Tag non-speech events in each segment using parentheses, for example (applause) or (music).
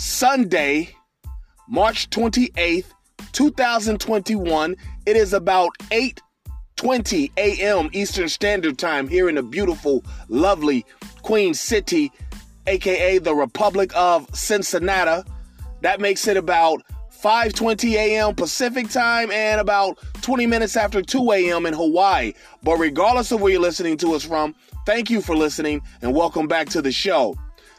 Sunday, March 28th, 2021. It is about 8:20 a.m. Eastern Standard Time here in the beautiful, lovely Queen City, aka the Republic of Cincinnati. That makes it about 5:20 a.m. Pacific Time and about 20 minutes after 2 a.m. in Hawaii. But regardless of where you're listening to us from, thank you for listening and welcome back to the show.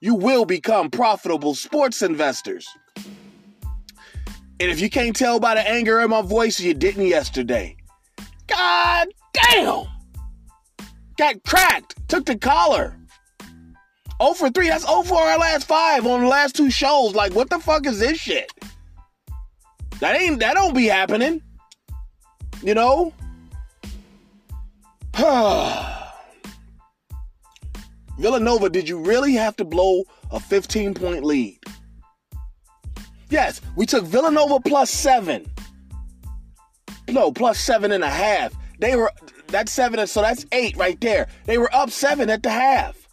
you will become profitable sports investors. And if you can't tell by the anger in my voice, you didn't yesterday. God damn! Got cracked. Took the collar. 0 for 3. That's 0 for our last five on the last two shows. Like, what the fuck is this shit? That ain't that don't be happening. You know? (sighs) Villanova, did you really have to blow a 15 point lead? Yes, we took Villanova plus seven. No, plus seven and a half. They were that's seven, so that's eight right there. They were up seven at the half.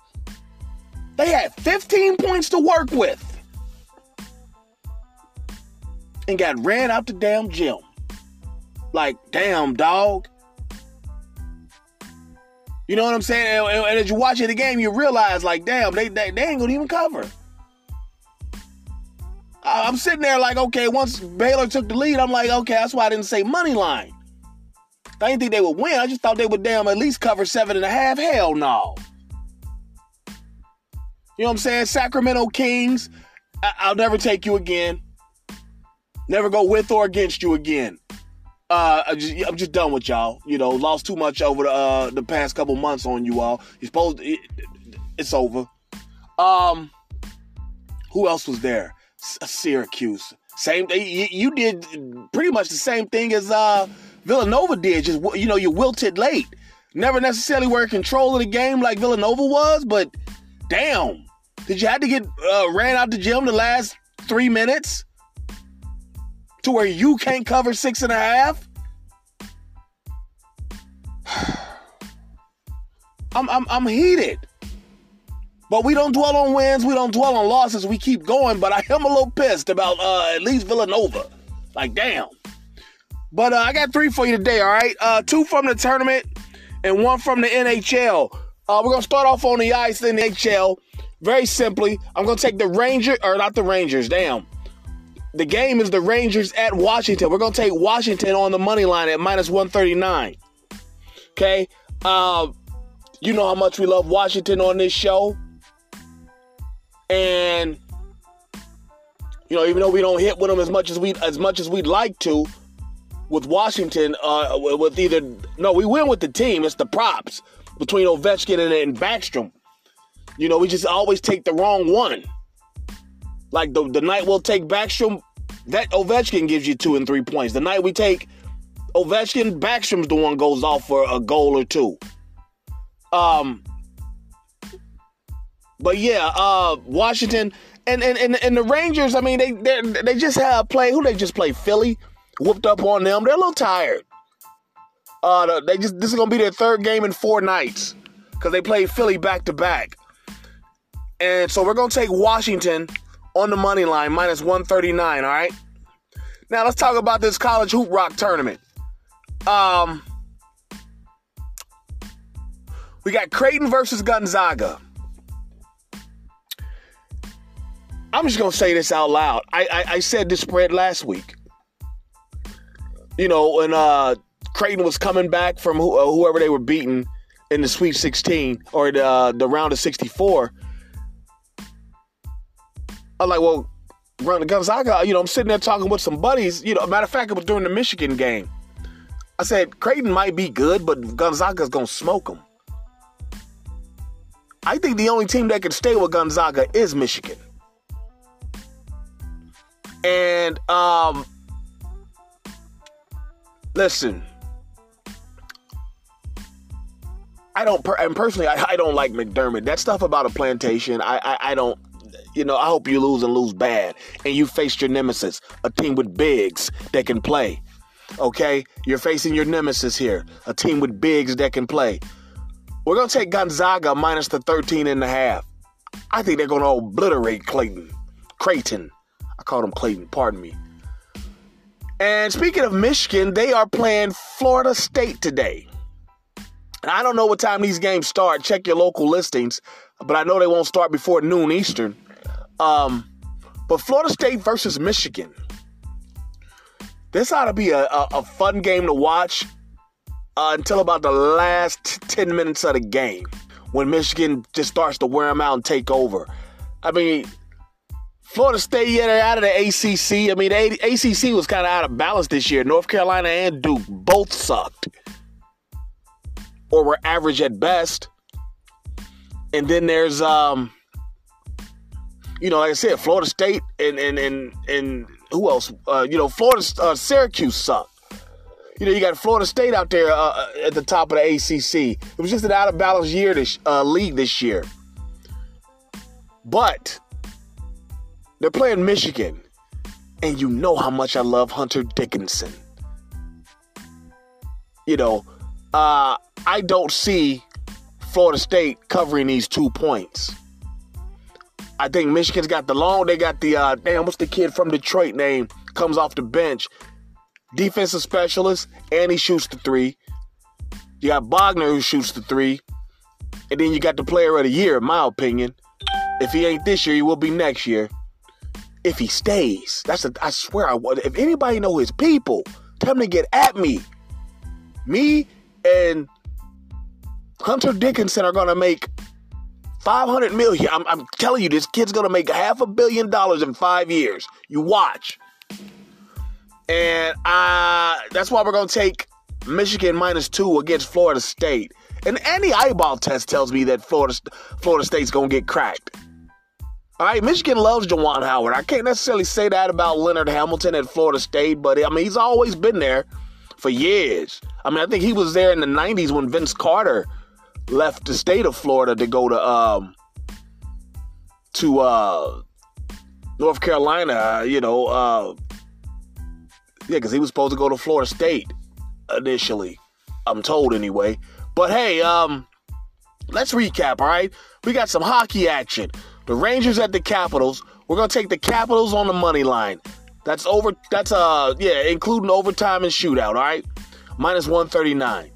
They had 15 points to work with. And got ran out the damn gym. Like, damn, dog. You know what I'm saying? And, and, as you watch the game, you realize, like, damn, they, they, they ain't gonna even cover. I, I'm sitting there like, okay, once Baylor took the lead, I'm like, okay, that's why I didn't say money line. I didn't think they would win. I just thought they would damn at least cover seven and a half. Hell no. You know what I'm saying? Sacramento Kings, I- will never take you again. Never go with or against you again uh, I just, I'm just done with y'all. You know, lost too much over the uh, the past couple months on you all. You're supposed to, it, it's over. Um, who else was there? Uh, Syracuse. Same. You, you did pretty much the same thing as uh, Villanova did. Just you know, you wilted late. Never necessarily were in control of the game like Villanova was, but damn, did you have to get uh, ran out the gym the last three minutes? To where you can't cover six and a half? (sighs) I'm, I'm, I'm heated. But we don't dwell on wins, we don't dwell on losses, we keep going. But I am a little pissed about uh, at least Villanova. Like, damn. But uh, I got three for you today, all right? Uh, two from the tournament and one from the NHL. Uh, we're going to start off on the ice in the NHL. Very simply, I'm going to take the Ranger, or not the Rangers, damn the game is the Rangers at Washington. We're to take Washington on the money line at minus 139. Okay? Uh, you know how much we love Washington on this show. And you know, even though we don't hit with them as much as we as much as we'd like to, with Washington, uh, with either no, we win with the team. It's the props between Ovechkin and, and Backstrom. You know, we just always take the wrong one. Like the, the night we'll take Backstrom, that Ovechkin gives you two and three points. The night we take Ovechkin, Backstrom's the one goes off for a goal or two. Um, but yeah, uh, Washington and, and and and the Rangers. I mean, they they they just have play. Who they just play? Philly, whooped up on them. They're a little tired. Uh, they just this is gonna be their third game in four nights because they played Philly back to back. And so we're gonna take Washington on the money line, minus 139, all right? Now let's talk about this college hoop rock tournament. Um, we got Creighton versus Gonzaga. I'm just gonna say this out loud. I I, I said this spread last week. You know, when uh, Creighton was coming back from uh, whoever they were beating in the Sweet 16 or the uh, the round of 64. I'm like, well, run Gonzaga, you know, I'm sitting there talking with some buddies. You know, matter of fact, it was during the Michigan game. I said, Creighton might be good, but Gonzaga's going to smoke them. I think the only team that can stay with Gonzaga is Michigan. And um listen, I don't per- and personally I, I, don't like McDermott. That stuff about a plantation, I, I I don't you know, I hope you lose and lose bad. And you faced your nemesis, a team with bigs that can play. Okay? You're facing your nemesis here, a team with bigs that can play. We're going to take Gonzaga minus the 13 and a half. I think they're going to obliterate Clayton. Creighton. I called him Clayton, pardon me. And speaking of Michigan, they are playing Florida State today. And I don't know what time these games start. Check your local listings, but I know they won't start before noon Eastern. Um, but Florida State versus Michigan. This ought to be a, a, a fun game to watch uh, until about the last 10 minutes of the game when Michigan just starts to wear them out and take over. I mean, Florida State, yeah, they're out of the ACC. I mean, the ACC was kind of out of balance this year. North Carolina and Duke both sucked or were average at best. And then there's um you know, like I said, Florida State and and and and who else? Uh, you know, Florida, uh, Syracuse sucked. You know, you got Florida State out there uh, uh at the top of the ACC. It was just an out of balance year this uh, league this year. But they're playing Michigan, and you know how much I love Hunter Dickinson. You know, uh, I don't see Florida State covering these two points. I think Michigan's got the long. They got the uh, damn. What's the kid from Detroit name? Comes off the bench, defensive specialist, and he shoots the three. You got Wagner who shoots the three, and then you got the Player of the Year, in my opinion. If he ain't this year, he will be next year. If he stays, that's a. I swear, I would. If anybody know his people, tell them to get at me. Me and Hunter Dickinson are gonna make 500 million. I'm, I'm telling you, this kid's gonna make half a billion dollars in five years. You watch. And uh, that's why we're gonna take Michigan minus two against Florida State. And any eyeball test tells me that Florida Florida State's gonna get cracked. All right, Michigan loves Juwan Howard. I can't necessarily say that about Leonard Hamilton at Florida State, but I mean he's always been there for years. I mean, I think he was there in the '90s when Vince Carter left the state of Florida to go to um to uh North Carolina, you know, uh yeah, because he was supposed to go to Florida State initially. I'm told anyway. But hey, um let's recap, all right? We got some hockey action. The Rangers at the Capitals. We're gonna take the Capitals on the money line. That's over that's uh yeah, including overtime and shootout, all right? Minus 139.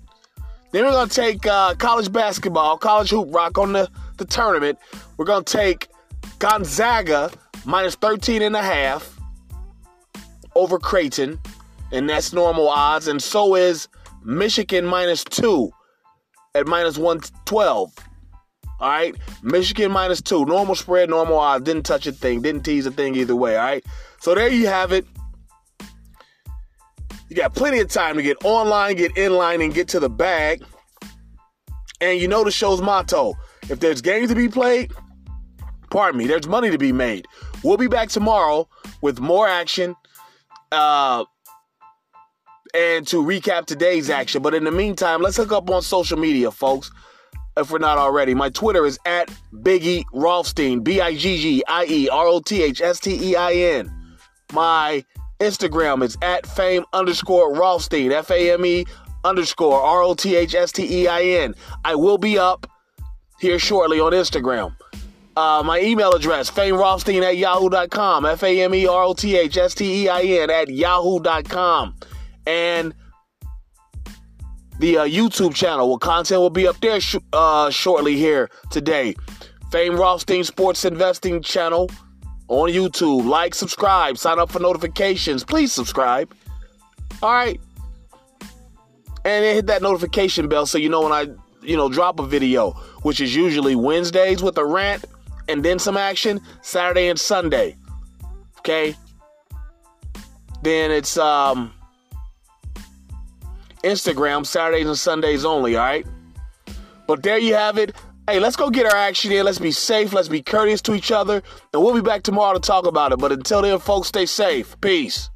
Then we're to take uh, college basketball, college hoop rock on the, the tournament. We're to take Gonzaga minus 13 and a half over Creighton, and that's normal odds. And so is Michigan minus two at minus 112. All right, Michigan minus two, normal spread, normal odds. Didn't touch a thing, didn't tease a thing either way. All right, so there you have it. You got plenty of time to get online, get in line, and get to the bag. And you know the show's motto if there's games to be played, pardon me, there's money to be made. We'll be back tomorrow with more action uh, and to recap today's action. But in the meantime, let's hook up on social media, folks. If we're not already, my Twitter is at Biggie Rothstein, B I G G I E R O T H S T E I N. My Instagram is at fame underscore Rothstein, F A M E underscore R O T H S T E I N. I will be up here shortly on Instagram. Uh, my email address, fame famerothstein at yahoo.com, F A M E R O T H S T E I N at yahoo.com. And the uh, YouTube channel, where content will be up there sh- uh, shortly here today. Fame Rothstein Sports Investing channel on YouTube. Like, subscribe, sign up for notifications. Please subscribe. All right. And hit that notification bell so you know when I, you know, drop a video, which is usually Wednesdays with a rant and then some action, Saturday and Sunday. Okay? Then it's um Instagram Saturdays and Sundays only, all right? But there you have it. Hey, let's go get our action in. Let's be safe. Let's be courteous to each other. And we'll be back tomorrow to talk about it. But until then, folks, stay safe. Peace.